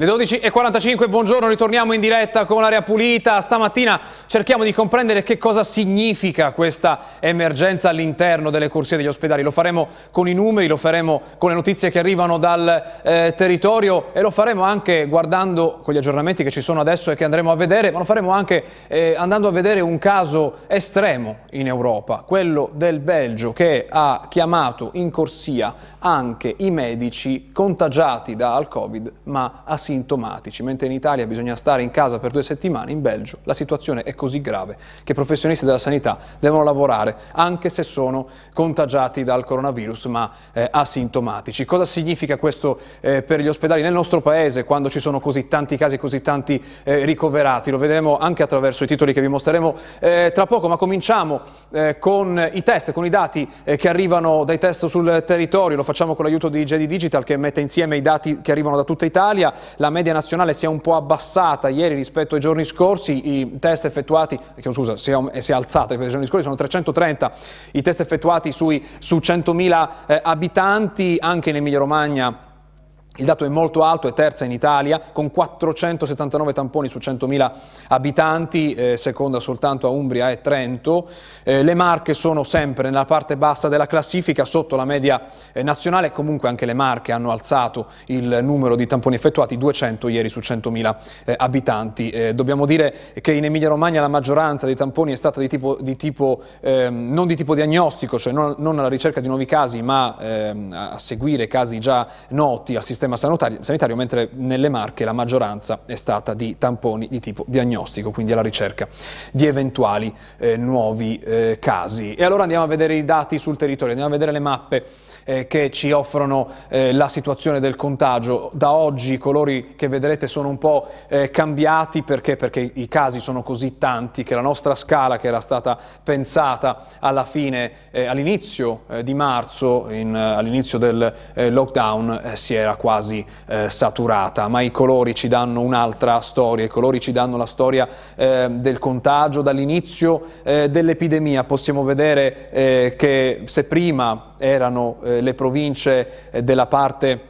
Le 12.45, buongiorno, ritorniamo in diretta con l'area pulita. Stamattina cerchiamo di comprendere che cosa significa questa emergenza all'interno delle corsie degli ospedali. Lo faremo con i numeri, lo faremo con le notizie che arrivano dal eh, territorio e lo faremo anche guardando con gli aggiornamenti che ci sono adesso e che andremo a vedere, ma lo faremo anche eh, andando a vedere un caso estremo in Europa, quello del Belgio che ha chiamato in corsia anche i medici contagiati dal Covid ma asintomatici asintomatici, mentre in Italia bisogna stare in casa per due settimane, in Belgio la situazione è così grave che professionisti della sanità devono lavorare anche se sono contagiati dal coronavirus ma eh, asintomatici. Cosa significa questo eh, per gli ospedali nel nostro paese quando ci sono così tanti casi, così tanti eh, ricoverati? Lo vedremo anche attraverso i titoli che vi mostreremo eh, tra poco, ma cominciamo eh, con i test, con i dati eh, che arrivano dai test sul territorio, lo facciamo con l'aiuto di JD Digital che mette insieme i dati che arrivano da tutta Italia la media nazionale si è un po' abbassata ieri rispetto ai giorni scorsi, i test effettuati, scusa, si è, si è alzata rispetto ai giorni scorsi, sono 330 i test effettuati sui, su 100.000 eh, abitanti, anche in Emilia Romagna il dato è molto alto, è terza in Italia, con 479 tamponi su 100.000 abitanti, eh, seconda soltanto a Umbria e Trento. Eh, le Marche sono sempre nella parte bassa della classifica, sotto la media eh, nazionale, comunque anche le Marche hanno alzato il numero di tamponi effettuati, 200 ieri su 100.000 eh, abitanti. Eh, dobbiamo dire che in Emilia-Romagna la maggioranza dei tamponi è stata di tipo, di tipo ehm, non di tipo diagnostico, cioè non, non, alla ricerca di nuovi casi, ma ehm, a seguire casi già noti al sistema sistema sanitario, mentre nelle Marche la maggioranza è stata di tamponi di tipo diagnostico, quindi alla ricerca di eventuali eh, nuovi eh, casi. E allora andiamo a vedere i dati sul territorio, andiamo a vedere le mappe eh, che ci offrono eh, la situazione del contagio. Da oggi i colori che vedrete sono un po' eh, cambiati perché? perché i casi sono così tanti che la nostra scala che era stata pensata alla fine, eh, all'inizio di marzo, all'inizio del lockdown, si era quasi saturata, ma i colori ci danno un'altra storia, i colori ci danno la storia del contagio dall'inizio dell'epidemia. Possiamo vedere che se prima erano eh, le province eh, della parte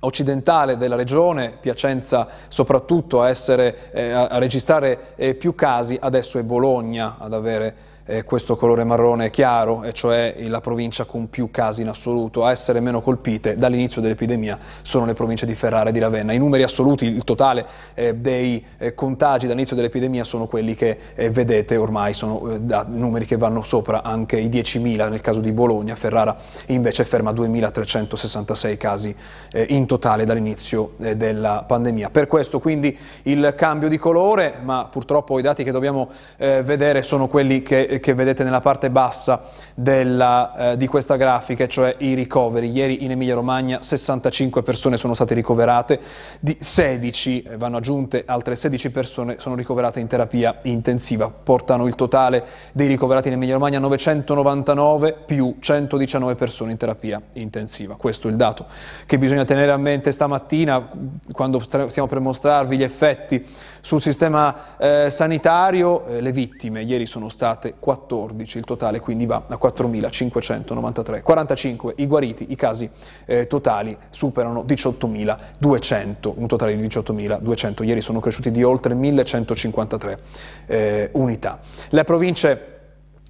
occidentale della regione, Piacenza soprattutto a, essere, eh, a registrare eh, più casi, adesso è Bologna ad avere eh, questo colore marrone chiaro, e cioè la provincia con più casi in assoluto. A essere meno colpite dall'inizio dell'epidemia sono le province di Ferrara e di Ravenna. I numeri assoluti, il totale eh, dei eh, contagi dall'inizio dell'epidemia sono quelli che eh, vedete ormai, sono eh, da, numeri che vanno sopra anche i 10.000 nel caso di Bologna. Ferrara invece ferma 2.366 casi eh, in totale dall'inizio della pandemia. Per questo quindi il cambio di colore, ma purtroppo i dati che dobbiamo vedere sono quelli che che vedete nella parte bassa della, eh, di questa grafica, cioè i ricoveri. Ieri in Emilia Romagna 65 persone sono state ricoverate, di 16 eh, vanno aggiunte altre 16 persone sono ricoverate in terapia intensiva, portano il totale dei ricoverati in Emilia Romagna a 999 più 119 persone in terapia intensiva. Questo è il dato che bisogna tenere a mente stamattina quando stiamo per mostrarvi gli effetti sul sistema eh, sanitario. Eh, le vittime ieri sono state 14, il totale quindi va a 4.593. 45 i guariti, i casi eh, totali superano 18.200, un totale di 18.200. Ieri sono cresciuti di oltre 1.153 eh, unità. Le province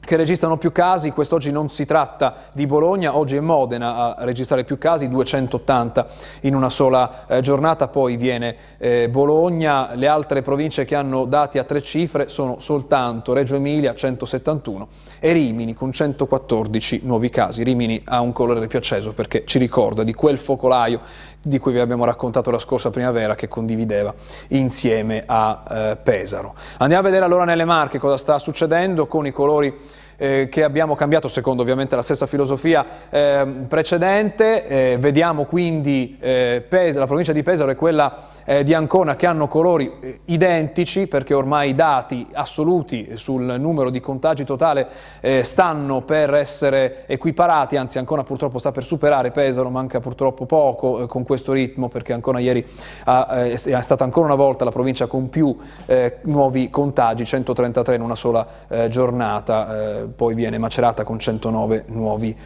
che registrano più casi, quest'oggi non si tratta di Bologna, oggi è Modena a registrare più casi, 280 in una sola eh, giornata, poi viene eh, Bologna, le altre province che hanno dati a tre cifre sono soltanto Reggio Emilia 171 e Rimini con 114 nuovi casi. Rimini ha un colore più acceso perché ci ricorda di quel focolaio di cui vi abbiamo raccontato la scorsa primavera che condivideva insieme a eh, Pesaro. Andiamo a vedere allora nelle Marche cosa sta succedendo con i colori eh, che abbiamo cambiato secondo ovviamente la stessa filosofia eh, precedente. Vediamo quindi eh, la provincia di Pesaro è quella eh, di Ancona che hanno colori eh, identici perché ormai i dati assoluti sul numero di contagi totale eh, stanno per essere equiparati, anzi Ancona purtroppo sta per superare Pesaro, manca purtroppo poco eh, con questo ritmo perché Ancona ieri ha, eh, è stata ancora una volta la provincia con più eh, nuovi contagi, 133 in una sola giornata, poi viene macerata con 109 nuovi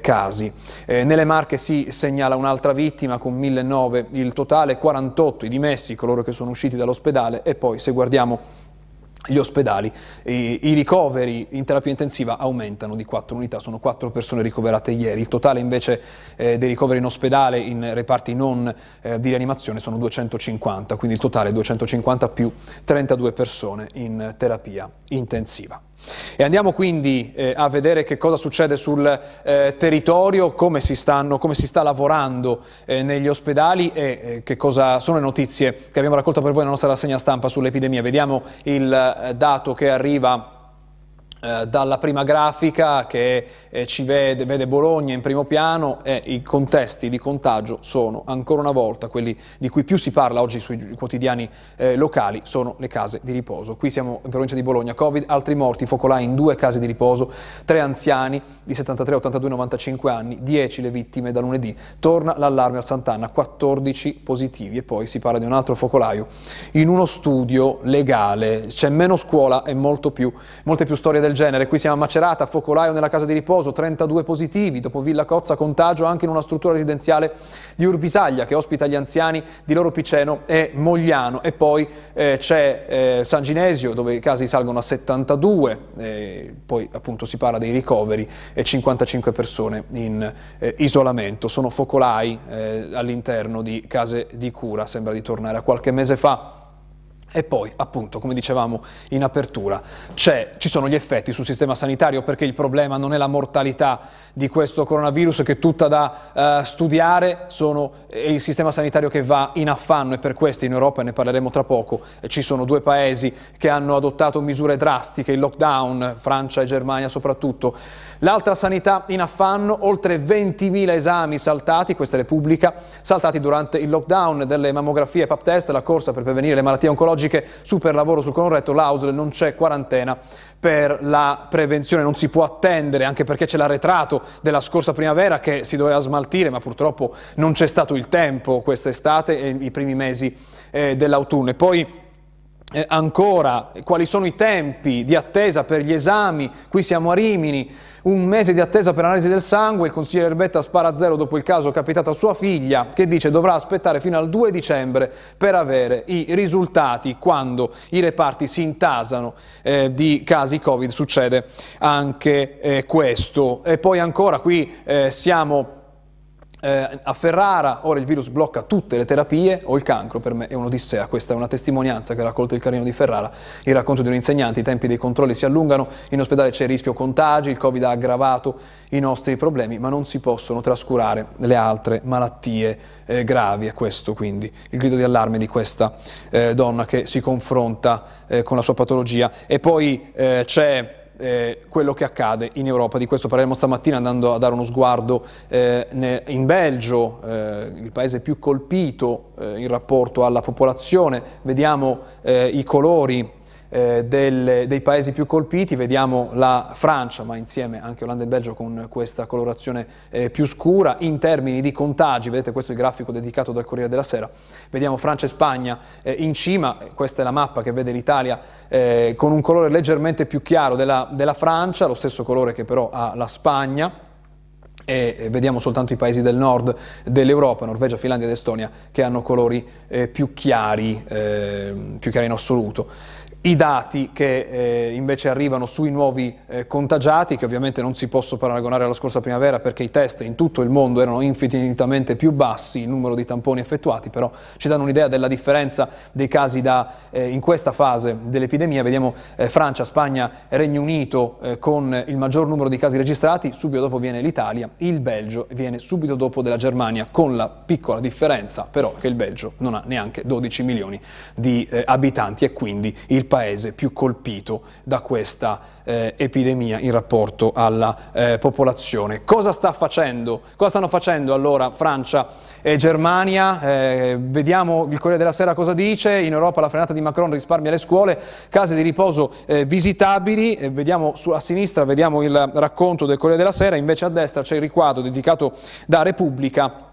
casi. Nelle Marche si segnala un'altra vittima con 1009 il totale, 48 i dimessi, coloro che sono usciti dall'ospedale e poi se guardiamo gli ospedali, i, ricoveri in terapia intensiva aumentano di 4 unità, sono 4 persone ricoverate ieri, il totale invece eh, dei ricoveri in ospedale in reparti non eh, di rianimazione sono 250, quindi il totale è 250 più 32 persone in terapia intensiva. E andiamo quindi eh, a vedere che cosa succede sul eh, territorio, come si, stanno, come si, sta lavorando eh, negli ospedali e eh, che cosa sono le notizie che abbiamo raccolto per voi nella nostra rassegna stampa sull'epidemia. Vediamo il eh, dato che arriva dalla prima grafica che eh, ci vede, vede, Bologna in primo piano e i contesti di contagio sono ancora una volta quelli di cui più si parla oggi sui quotidiani eh, locali, sono le case di riposo. Qui siamo in provincia di Bologna, Covid, altri morti, focolai in due case di riposo, tre anziani di 73, 82, 95 anni, 10 le vittime da lunedì. Torna l'allarme a Sant'Anna, 14 positivi e poi si parla di un altro focolaio in uno studio legale. C'è meno scuola e più, molte più storie del del genere. Qui siamo a Macerata, focolaio nella casa di riposo, 32 positivi, dopo Villa Cozza contagio anche in una struttura residenziale di Urbisaglia che ospita gli anziani di Loro Piceno e Mogliano. E poi eh, c'è eh, San Ginesio dove i casi salgono a 72, eh, poi appunto si parla dei ricoveri e 55 persone in eh, isolamento. Sono focolai eh, all'interno di case di cura, sembra di tornare a qualche mese fa. E poi, appunto, come dicevamo in apertura, ci sono gli effetti sul sistema sanitario perché il problema non è la mortalità di questo coronavirus che è tutta da uh, studiare, sono, è il sistema sanitario che va in affanno e per questo in Europa, ne parleremo tra poco, ci sono due paesi che hanno adottato misure drastiche, il lockdown, Francia e Germania soprattutto. L'altra sanità in affanno, oltre 20.000 esami saltati, questa è Repubblica, saltati durante il lockdown delle mammografie pap test, la corsa per prevenire le malattie oncologiche oncologiche, super lavoro sul colon l'AUSL non c'è quarantena per la prevenzione, non si può attendere anche perché c'è l'arretrato della scorsa primavera che si doveva smaltire ma purtroppo non c'è stato il tempo quest'estate e i primi mesi eh, dell'autunno. E poi eh, ancora quali sono i tempi di attesa per gli esami, qui siamo a Rimini, un mese di attesa per analisi del sangue, il consigliere Erbetta spara a zero dopo il caso capitato a sua figlia che dice dovrà aspettare fino al 2 dicembre per avere i risultati quando i reparti si intasano eh, di casi Covid, succede anche eh, questo. E poi ancora qui eh, siamo eh, a Ferrara ora il virus blocca tutte le terapie o il cancro per me è un'odissea, questa è una testimonianza che ha raccolto il carino di Ferrara, il racconto di un insegnante, i tempi dei controlli si allungano, in ospedale c'è il rischio contagi, il Covid ha aggravato i nostri problemi, ma non si possono trascurare le altre malattie eh, gravi, è questo quindi il grido di allarme di questa eh, donna che si confronta eh, con la sua patologia. E poi eh, c'è eh, quello che accade in Europa. Di questo parleremo stamattina andando a dare uno sguardo eh, in Belgio, eh, il paese più colpito eh, in rapporto alla popolazione. Vediamo eh, i colori eh, del, dei paesi più colpiti, vediamo la Francia, ma insieme anche Olanda e Belgio con questa colorazione eh, più scura, in termini di contagi, vedete questo è il grafico dedicato dal Corriere della Sera, vediamo Francia e Spagna eh, in cima, questa è la mappa che vede l'Italia eh, con un colore leggermente più chiaro della, della Francia, lo stesso colore che però ha la Spagna, e vediamo soltanto i paesi del nord dell'Europa, Norvegia, Finlandia ed Estonia, che hanno colori eh, più chiari, eh, più chiari in assoluto i dati che eh, invece arrivano sui nuovi eh, contagiati, che ovviamente non si possono paragonare alla scorsa primavera perché i test in tutto il mondo erano infinitamente più bassi, il numero di tamponi effettuati, però ci danno un'idea della differenza dei casi da, eh, in questa fase dell'epidemia. Vediamo eh, Francia, Spagna, Regno Unito eh, con il maggior numero di casi registrati, subito dopo viene l'Italia, il Belgio viene subito dopo della Germania, con la piccola differenza però che il Belgio non ha neanche 12 milioni di eh, abitanti e quindi il paese più colpito da questa eh, epidemia in rapporto alla eh, popolazione. Cosa, sta? Cosa stanno facendo allora Francia e Germania? Eh, vediamo il Corriere della Sera cosa dice. In Europa la frenata di Macron risparmia le scuole, case di riposo eh, visitabili. vediamo su, a sinistra vediamo il racconto del Corriere della Sera, invece a destra c'è il riquadro dedicato da Repubblica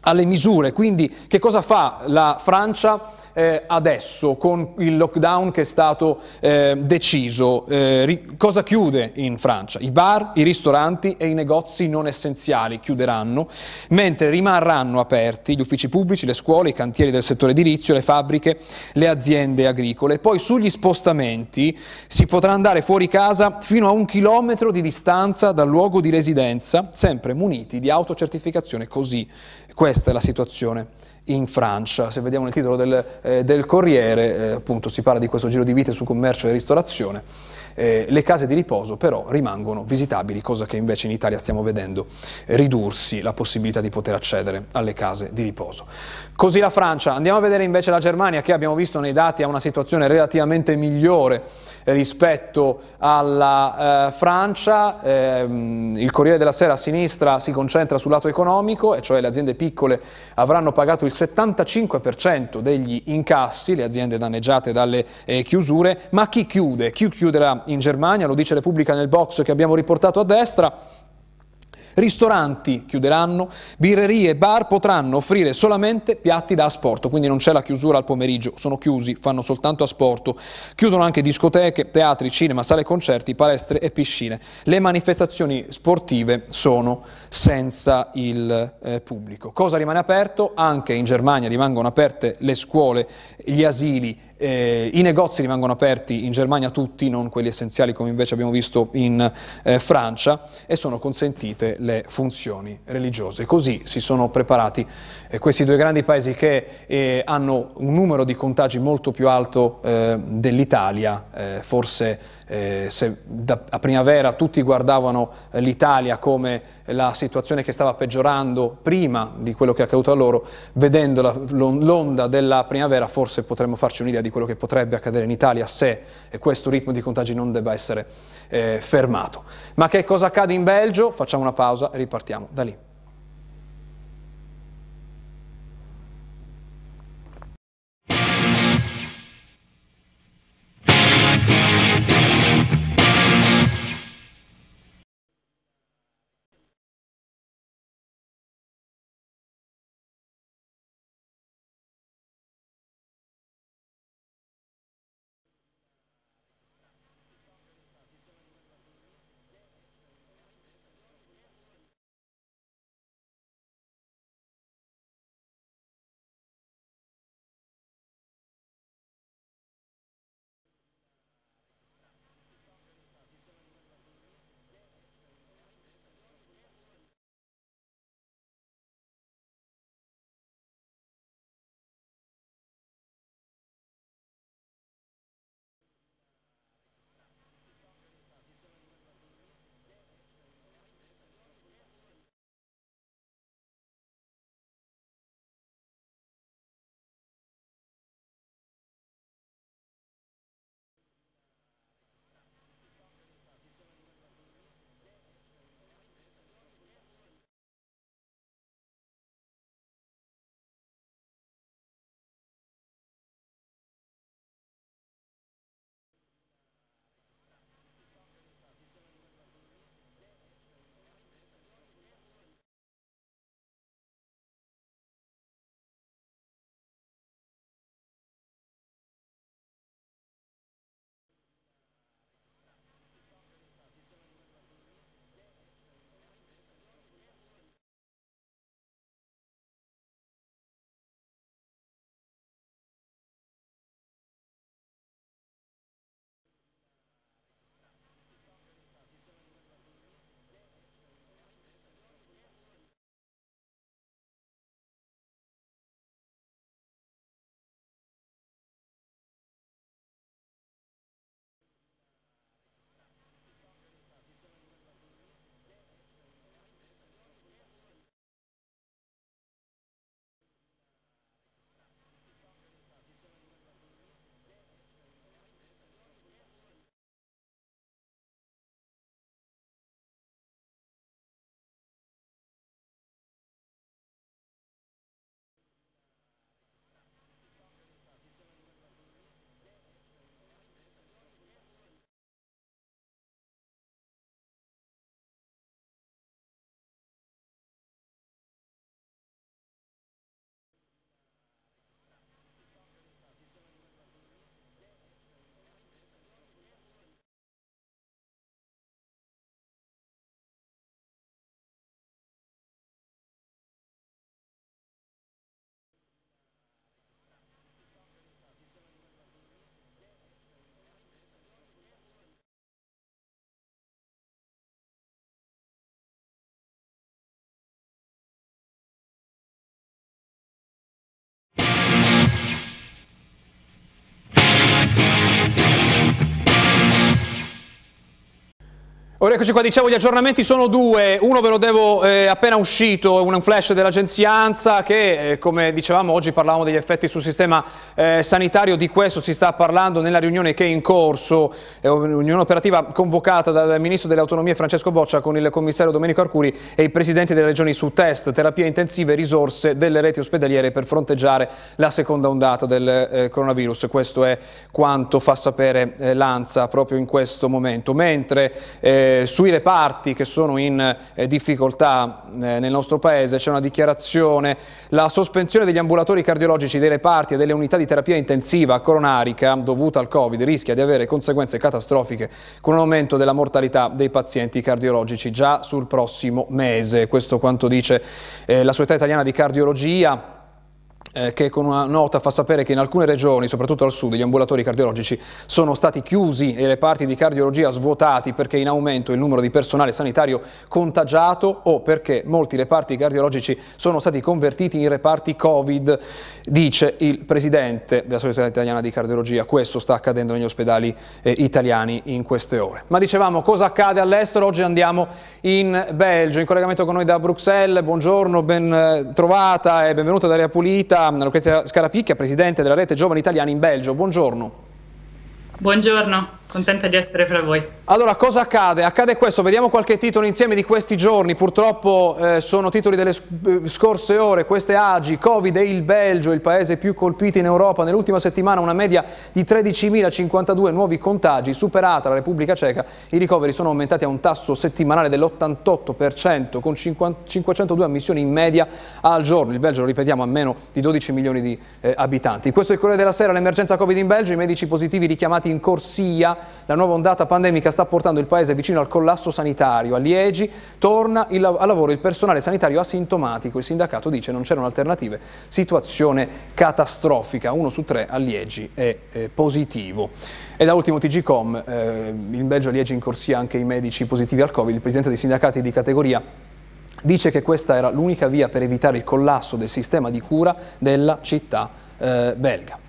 alle misure. Quindi che cosa fa la Francia? Eh, adesso con il lockdown che è stato eh, deciso. Eh, cosa chiude in Francia? I bar, i ristoranti e i negozi non essenziali chiuderanno, mentre rimarranno aperti gli uffici pubblici, le scuole, i cantieri del settore edilizio, le fabbriche, le aziende agricole. Poi sugli spostamenti si potrà andare fuori casa fino a un chilometro di distanza dal luogo di residenza, sempre muniti di autocertificazione. Così questa è la situazione in Francia. Se vediamo il titolo del, eh, del Corriere, eh, appunto si parla di questo giro di vite su commercio e ristorazione. Eh, le case di riposo però rimangono visitabili, cosa che invece in Italia stiamo vedendo ridursi la possibilità di poter accedere alle case di riposo. Così la Francia. Andiamo a vedere invece la Germania che abbiamo visto nei dati ha una situazione relativamente migliore rispetto alla eh, Francia. Eh, il Corriere della Sera a sinistra si concentra sul lato economico, e cioè le aziende piccole avranno pagato il 75% degli incassi, le aziende danneggiate dalle eh, chiusure, ma chi chiude? Chi chiuderà in Germania? Lo dice Repubblica nel box che abbiamo riportato a destra. Ristoranti chiuderanno, birrerie e bar potranno offrire solamente piatti da asporto, quindi non c'è la chiusura al pomeriggio, sono chiusi, fanno soltanto asporto. Chiudono anche discoteche, teatri, cinema, sale concerti, palestre e piscine. Le manifestazioni sportive sono senza il eh, pubblico. Cosa rimane aperto? Anche in Germania rimangono aperte le scuole, gli asili eh, I negozi rimangono aperti in Germania tutti, non quelli essenziali come invece abbiamo visto in eh, Francia e sono consentite le funzioni religiose. Così si sono preparati eh, questi due grandi paesi che eh, hanno un numero di contagi molto più alto eh, dell'Italia, eh, se da, a primavera tutti guardavano l'Italia come la situazione che stava peggiorando prima di quello che è accaduto a loro, vedendo l'onda della primavera forse potremmo farci un'idea di quello che potrebbe accadere in Italia se questo ritmo di contagi non debba essere eh, fermato. Ma che cosa accade in Belgio? Facciamo una pausa e ripartiamo da lì. Ora eccoci qua, dicevo gli aggiornamenti sono due, uno ve lo devo eh, appena uscito, un flash dell'agenzia ANSA che eh, come dicevamo oggi parlavamo degli effetti sul sistema eh, sanitario, di questo si sta parlando nella riunione che è in corso, è un'unione operativa convocata dal Ministro delle Autonomie Francesco Boccia con il Commissario Domenico Arcuri e i Presidenti delle Regioni su test, terapie intensive e risorse delle reti ospedaliere per fronteggiare la seconda ondata del eh, coronavirus, questo è quanto fa sapere eh, l'ANSA proprio in questo momento, mentre sui reparti che sono in eh, difficoltà eh, nel nostro paese. C'è una dichiarazione, la sospensione degli ambulatori cardiologici dei reparti e delle unità di terapia intensiva coronarica dovuta al Covid rischia di avere conseguenze catastrofiche con un aumento della mortalità dei pazienti cardiologici già sul prossimo mese. Questo quanto dice eh, la Società Italiana di Cardiologia eh, che con una nota fa sapere che in alcune regioni, soprattutto al sud, gli ambulatori cardiologici sono stati chiusi e i reparti di cardiologia svuotati perché è in aumento il numero di personale sanitario contagiato o perché molti reparti cardiologici sono stati convertiti in reparti Covid, dice il presidente della Società Italiana di Cardiologia. Questo sta accadendo negli ospedali eh, italiani in queste ore. Ma dicevamo cosa accade all'estero? Oggi andiamo in Belgio, in collegamento con noi da Bruxelles. Buongiorno, ben eh, trovata e benvenuta da Area Pulita. Lucrezia Scarapicchia, Presidente della Rete Giovani Italiani in Belgio. Buongiorno. Buongiorno contenta di essere fra voi. Allora, cosa accade? Accade questo, vediamo qualche titolo insieme di questi giorni, purtroppo eh, sono titoli delle eh, scorse ore, queste agi, Covid e il Belgio, il paese più colpito in Europa, nell'ultima settimana una media di 13.052 nuovi contagi, superata la Repubblica Ceca, i ricoveri sono aumentati a un tasso settimanale dell'88%, con 50, 502 ammissioni in media al giorno, il Belgio, lo ripetiamo, ha meno di 12 milioni di eh, abitanti. Questo è il Corriere della Sera, l'emergenza Covid in Belgio, i medici positivi richiamati in corsia, la nuova ondata pandemica sta portando il paese vicino al collasso sanitario. A Liegi torna il, a lavoro il personale sanitario asintomatico. Il sindacato dice non c'erano alternative. Situazione catastrofica. Uno su tre a Liegi è eh, positivo. E da ultimo TGCOM, eh, in Belgio a Liegi in corsia anche i medici positivi al Covid. Il presidente dei sindacati di categoria dice che questa era l'unica via per evitare il collasso del sistema di cura della città eh, belga.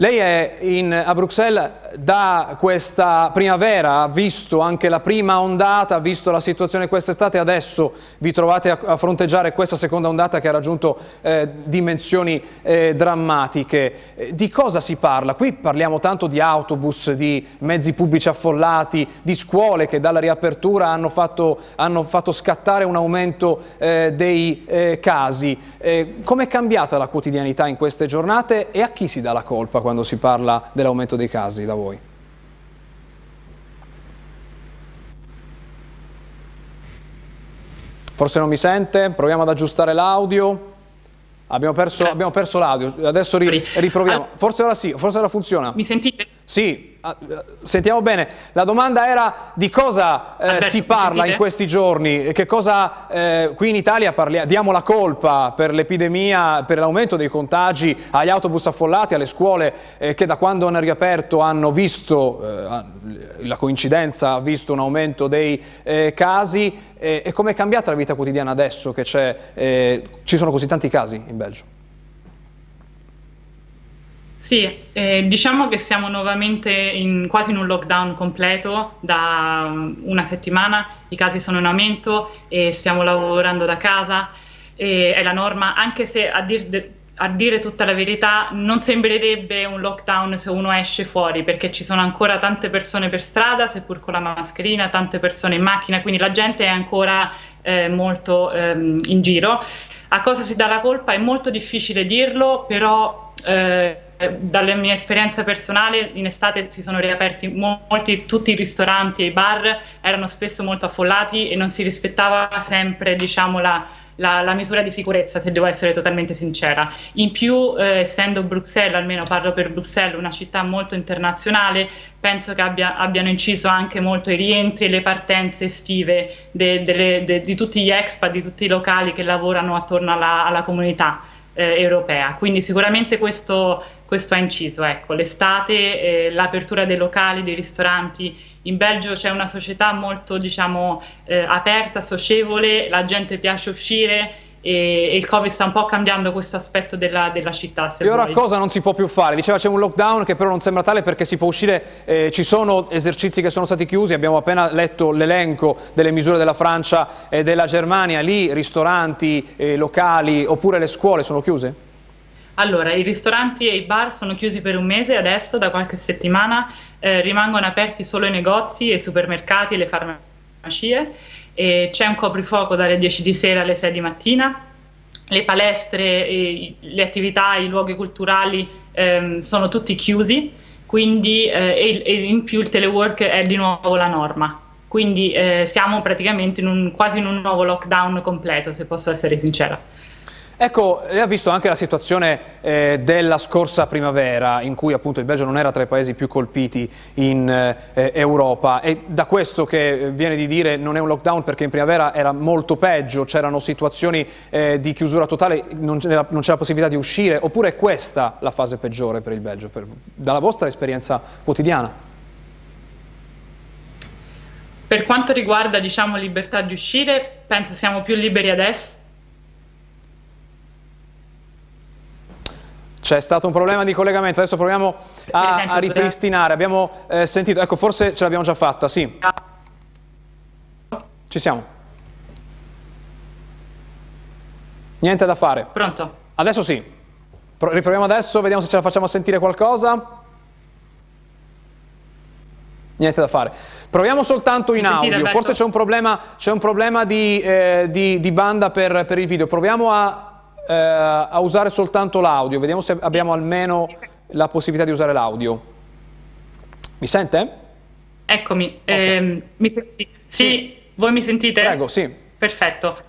Lei è in, a Bruxelles da questa primavera, ha visto anche la prima ondata, ha visto la situazione quest'estate e adesso vi trovate a, a, fronteggiare questa seconda ondata che ha raggiunto eh, dimensioni eh, drammatiche. Eh, di cosa si parla? Qui parliamo tanto di autobus, di mezzi pubblici affollati, di scuole che dalla riapertura hanno fatto, hanno fatto scattare un aumento eh, dei eh, casi. Come è cambiata la quotidianità in queste giornate e a chi si dà la colpa? Quando si parla dell'aumento dei casi da voi? Forse non mi sente? Proviamo ad aggiustare l'audio. Abbiamo perso, abbiamo perso l'audio, adesso ri, riproviamo. Forse ora sì, forse ora funziona. Mi sentite? Sì, Ah, sentiamo bene, la domanda era di cosa eh, Alberto, si parla in questi giorni, che cosa eh, qui in Italia parliamo, diamo la colpa per l'epidemia, per l'aumento dei contagi agli autobus affollati, alle scuole eh, che da quando hanno riaperto hanno visto, eh, la coincidenza ha visto un aumento dei eh, casi e come è cambiata la vita quotidiana adesso che eh, ci sono così tanti casi in Belgio? Sì, eh, diciamo che siamo nuovamente in, quasi in un lockdown completo da una settimana, i casi sono in aumento e stiamo lavorando da casa, è la norma, anche se a, dir, a dire tutta la verità non sembrerebbe un lockdown se uno esce fuori perché ci sono ancora tante persone per strada, seppur con la mascherina, tante persone in macchina, quindi la gente è ancora eh, molto ehm, in giro. A cosa si dà la colpa è molto difficile dirlo, però... Eh, dalle mie esperienze personali in estate si sono riaperti molti, tutti i ristoranti e i bar erano spesso molto affollati e non si rispettava sempre diciamo, la, la, la, misura di sicurezza, se devo essere totalmente sincera. In più, eh, essendo Bruxelles, almeno parlo per Bruxelles, una città molto internazionale, penso che abbia, abbiano inciso anche molto i rientri e le partenze estive de, de, de, di tutti gli expat, di tutti i locali che lavorano attorno alla, alla comunità eh, europea. Quindi sicuramente questo, questo ha inciso. Ecco, l'estate, eh, l'apertura dei locali, dei ristoranti. In Belgio c'è una società molto diciamo, eh, aperta, socievole, la gente piace uscire e, il Covid sta un po' cambiando questo aspetto della, della città. e ora vuoi. cosa non si può più fare? Diceva c'è un lockdown che però non sembra tale perché si può uscire, eh, ci sono esercizi che sono stati chiusi, abbiamo appena letto l'elenco delle misure della Francia e della Germania, lì ristoranti, eh, locali oppure le scuole sono chiuse? Allora, i ristoranti e i bar sono chiusi per un mese adesso, da qualche settimana, eh, rimangono aperti solo i negozi, i supermercati e le farmacie, c'è un coprifuoco dalle 10 di sera alle 6 di mattina, le palestre, le attività, i luoghi culturali ehm, sono tutti chiusi, quindi eh, e, e, in più il telework è di nuovo la norma. Quindi eh, siamo praticamente in un, quasi in un nuovo lockdown completo, se posso essere sincera. Ecco, lei ha visto anche la situazione eh, della scorsa primavera, in cui appunto il Belgio non era tra i paesi più colpiti in eh, Europa e da questo che viene di dire non è un lockdown perché in primavera era molto peggio, c'erano situazioni eh, di chiusura totale, non c'era possibilità di uscire, oppure è questa la fase peggiore per il Belgio, per, dalla vostra esperienza quotidiana? Per quanto riguarda diciamo, libertà di uscire, penso siamo più liberi adesso C'è stato un problema di collegamento, adesso proviamo a, a ripristinare. Abbiamo eh, sentito, ecco forse ce l'abbiamo già fatta, sì. Ci siamo. Niente da fare. Pronto? Adesso sì. riproviamo adesso, vediamo se ce la facciamo sentire qualcosa. Niente da fare. Proviamo soltanto in audio, forse c'è un problema, un problema di, eh, di, di, banda per, per il video. Proviamo a eh, a usare soltanto l'audio, vediamo se abbiamo almeno la possibilità di usare l'audio. Mi sente? Eccomi, okay. eh, mi sì, sì, voi mi sentite? Prego, sì. Perfetto.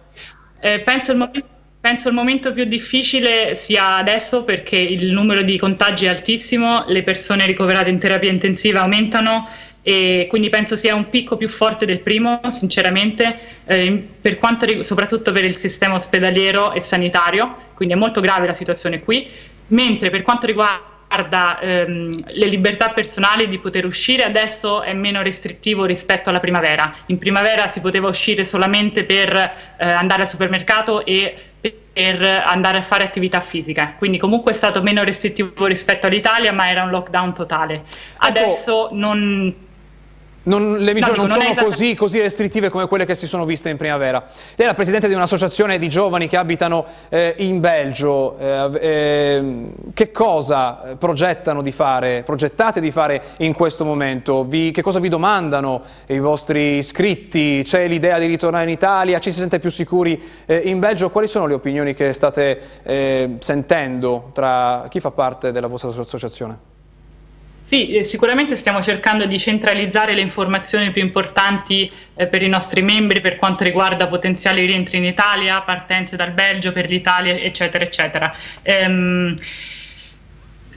Eh, penso, il momento, penso il momento più difficile sia adesso perché il numero di contagi è altissimo, le persone ricoverate in terapia intensiva aumentano e quindi penso sia un picco più forte del primo, sinceramente, eh, per quanto, soprattutto per il sistema ospedaliero e sanitario, quindi è molto grave la situazione qui, mentre per quanto riguarda ehm, le libertà personali di poter uscire adesso è meno restrittivo rispetto alla primavera. In primavera si poteva uscire solamente per eh, andare al supermercato e per andare a fare attività fisica, quindi comunque è stato meno restrittivo rispetto all'Italia, ma era un lockdown totale. Ecco. Adesso non non, le misure no, non sono così, così, restrittive come quelle che si sono viste in primavera. Lei è la presidente di un'associazione di giovani che abitano eh, in Belgio. Eh, eh, che cosa progettano di fare, progettate di fare in questo momento? Vi, che cosa vi domandano i vostri iscritti? C'è l'idea di ritornare in Italia? Ci si sente più sicuri eh, in Belgio? Quali sono le opinioni che state eh, sentendo tra chi fa parte della vostra associazione? Sì, eh, sicuramente stiamo cercando di centralizzare le informazioni più importanti eh, per i nostri membri per quanto riguarda potenziali rientri in Italia, partenze dal Belgio per l'Italia, eccetera, eccetera. Ehm,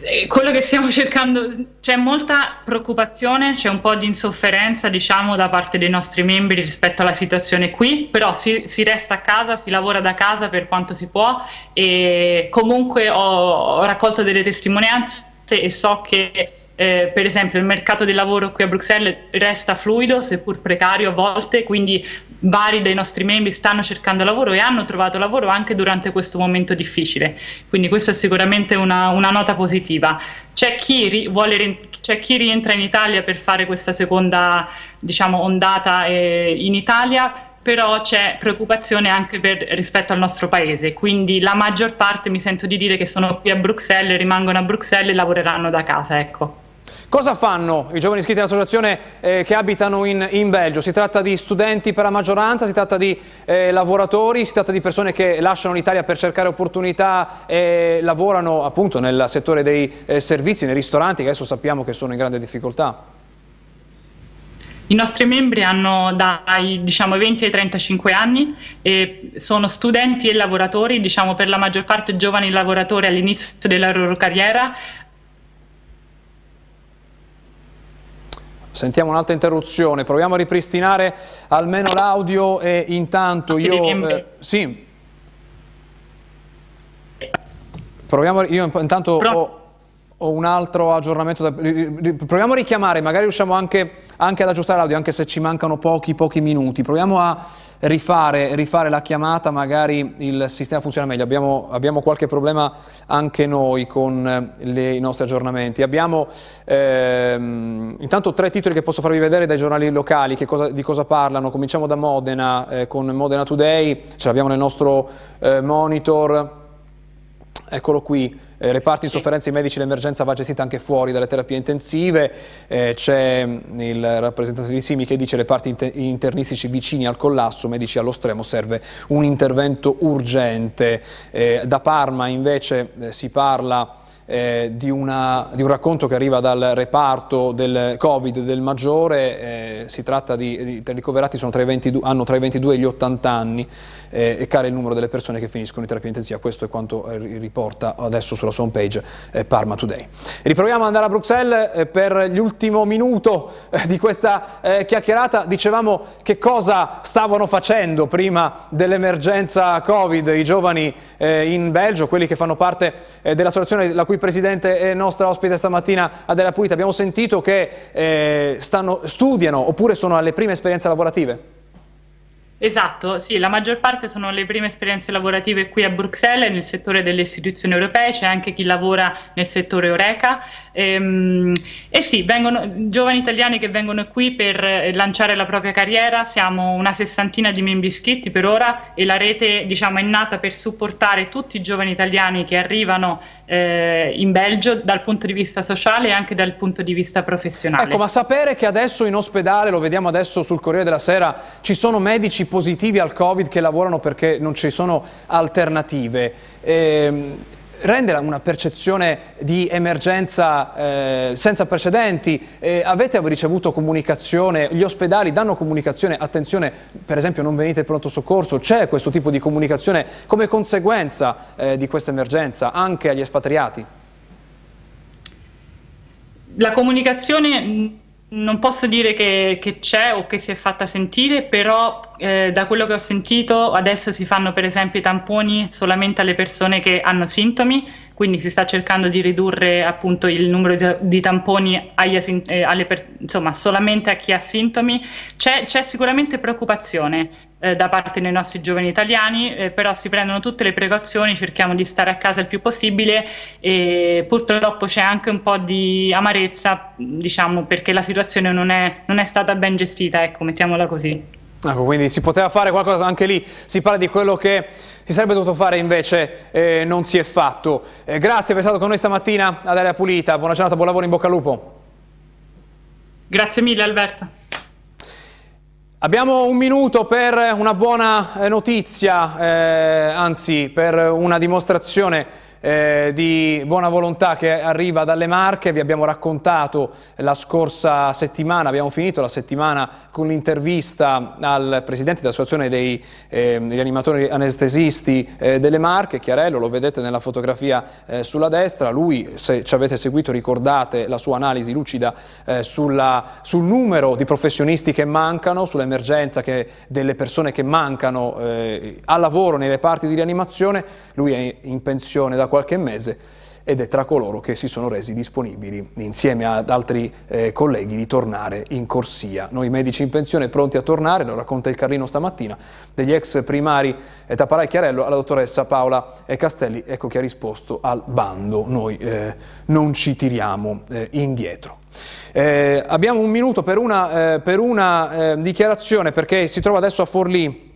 eh, quello che stiamo cercando, c'è molta preoccupazione, c'è un po' di insofferenza diciamo da parte dei nostri membri rispetto alla situazione qui, però si, si resta a casa, si lavora da casa per quanto si può e comunque ho, ho raccolto delle testimonianze e so che eh, per esempio il mercato del lavoro qui a Bruxelles resta fluido seppur precario a volte, quindi vari dei nostri membri stanno cercando lavoro e hanno trovato lavoro anche durante questo momento difficile, quindi questa è sicuramente una, una nota positiva. C'è chi, ri, vuole, c'è chi, rientra in Italia per fare questa seconda diciamo, ondata eh, in Italia, però c'è preoccupazione anche per, rispetto al nostro paese, quindi la maggior parte mi sento di dire che sono qui a Bruxelles, rimangono a Bruxelles e lavoreranno da casa. Ecco. Cosa fanno i giovani iscritti all'associazione eh, che abitano in, in, Belgio? Si tratta di studenti per la maggioranza, si tratta di eh, lavoratori, si tratta di persone che lasciano l'Italia per cercare opportunità e lavorano appunto nel settore dei eh, servizi, nei ristoranti che adesso sappiamo che sono in grande difficoltà. I nostri membri hanno dai diciamo, 20 ai 35 anni e sono studenti e lavoratori, diciamo per la maggior parte giovani lavoratori all'inizio della loro carriera, Sentiamo un'altra interruzione, proviamo a ripristinare almeno l'audio e intanto io... Eh, sì. Proviamo, io intanto ho, ho un altro aggiornamento. Proviamo a richiamare, magari riusciamo anche, anche ad aggiustare l'audio, anche se ci mancano pochi, pochi minuti. Proviamo a rifare, rifare, la chiamata, magari il sistema funziona meglio. Abbiamo, abbiamo qualche problema anche noi con eh, le, i nostri aggiornamenti. Abbiamo ehm, intanto tre titoli che posso farvi vedere dai giornali locali, cosa, di cosa parlano. Cominciamo da Modena, eh, con Modena Today, ce l'abbiamo nel nostro eh, monitor. Eccolo qui, eh, reparti in sofferenza i medici, l'emergenza va gestita anche fuori dalle terapie intensive, eh, c'è mm, il rappresentante di Simi che dice reparti inter internistici vicini al collasso, medici allo stremo, serve un intervento urgente. Eh, da Parma invece eh, si parla eh, di, una, di, un racconto che arriva dal reparto del Covid del Maggiore, eh, si tratta di, di, i ricoverati tra 22, hanno tra i 22 e gli 80 anni eh, e cala il numero delle persone che finiscono in terapia intensiva, questo è quanto eh, riporta adesso sulla sua homepage eh, Parma Today. Riproviamo ad andare a Bruxelles eh, per l'ultimo minuto di questa chiacchierata, dicevamo che cosa stavano facendo prima dell'emergenza Covid i giovani in Belgio, quelli che fanno parte dell'associazione la cui cui Presidente è nostra ospite stamattina Adela Pulita. Abbiamo sentito che eh, stanno, studiano oppure sono alle prime esperienze lavorative? Esatto, sì, la maggior parte sono le prime esperienze lavorative qui a Bruxelles nel settore delle istituzioni europee, c'è anche chi lavora nel settore Oreca ehm, e sì, vengono giovani italiani che vengono qui per eh, lanciare la propria carriera, siamo una sessantina di membri iscritti per ora e la rete diciamo, è nata per supportare tutti i giovani italiani che arrivano eh, in Belgio dal punto di vista sociale e anche dal punto di vista professionale. Ecco, ma sapere che adesso in ospedale, lo vediamo adesso sul Corriere della Sera, ci sono medici positivi al Covid che lavorano perché non ci sono alternative. Eh, rende una percezione di emergenza eh, senza precedenti? Eh, avete ricevuto comunicazione? Gli ospedali danno comunicazione? Attenzione, per esempio non venite pronto soccorso? C'è questo tipo di comunicazione come conseguenza eh, di questa emergenza anche agli espatriati? La comunicazione non posso dire che, che c'è o che si è fatta sentire, però eh, da quello che ho sentito adesso si fanno per esempio i tamponi solamente alle persone che hanno sintomi, quindi si sta cercando di ridurre appunto il numero di, di tamponi agli, eh, per, insomma, solamente a chi ha sintomi. C'è, c'è sicuramente preoccupazione eh, da parte dei nostri giovani italiani, eh, però si prendono tutte le precauzioni, cerchiamo di stare a casa il più possibile e purtroppo c'è anche un po' di amarezza, diciamo, perché la situazione non è, non è stata ben gestita, ecco, mettiamola così. Ecco, quindi si poteva fare qualcosa, anche lì si parla di quello che si sarebbe dovuto fare invece eh, non si è fatto. Eh, grazie per essere stato con noi stamattina ad Area Pulita, buona giornata, buon lavoro, in bocca al lupo. Grazie mille Alberto. Abbiamo un minuto per una buona eh, notizia, eh, anzi per una dimostrazione eh, di buona volontà che arriva dalle Marche, vi abbiamo raccontato la scorsa settimana, abbiamo finito la settimana con l'intervista al Presidente dell'Associazione dei, eh, degli animatori anestesisti eh, delle Marche, Chiarello, lo vedete nella fotografia eh, sulla destra, lui se ci avete seguito ricordate la sua analisi lucida eh, sulla, sul numero di professionisti che mancano, sull'emergenza delle persone che mancano eh, al lavoro nei reparti di rianimazione, lui è in pensione da qualche mese ed è tra coloro che si sono resi disponibili insieme ad altri eh, colleghi di tornare in corsia. Noi medici in pensione pronti a tornare, lo racconta il Carlino stamattina, degli ex primari eh, Taparai Chiarello alla dottoressa Paola eh, Castelli, ecco che ha risposto al bando, noi eh, non ci tiriamo eh, indietro. Eh, abbiamo un minuto per una, per una dichiarazione perché si trova adesso a Forlì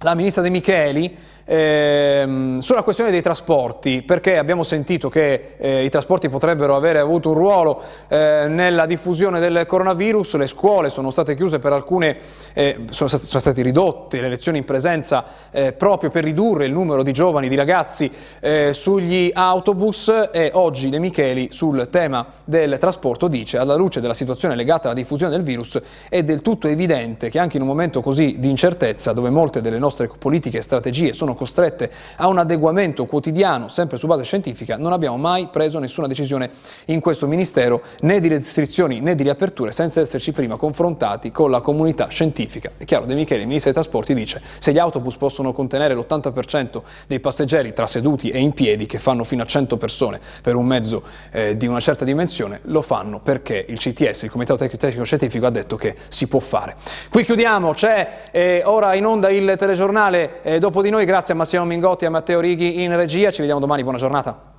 la ministra De Micheli Ehm, sulla questione dei trasporti, perché abbiamo sentito che eh, i trasporti potrebbero avere avuto un ruolo eh, nella diffusione del coronavirus, le scuole sono state chiuse per alcune, eh, sono, state, sono, state, ridotte le lezioni in presenza eh, proprio per ridurre il numero di giovani, di ragazzi eh, sugli autobus. E oggi De Micheli sul tema del trasporto dice alla luce della situazione legata alla diffusione del virus è del tutto evidente che anche in un momento così di incertezza dove molte delle nostre politiche e strategie sono costrette a un adeguamento quotidiano, sempre su base scientifica, non abbiamo mai preso nessuna decisione in questo Ministero, né di restrizioni né di riaperture, senza esserci prima confrontati con la comunità scientifica. È chiaro, De Michele, il Ministro dei Trasporti, dice se gli autobus possono contenere l'80% dei passeggeri tra seduti e in piedi, che fanno fino a 100 persone per un mezzo eh, di una certa dimensione, lo fanno perché il CTS, il Comitato Tecnico Scientifico, ha detto che si può fare. Qui chiudiamo, c'è eh, ora in onda il telegiornale eh, dopo di noi, grazie a Massimo Mingotti e a Matteo Righi in regia, ci vediamo domani, buona giornata.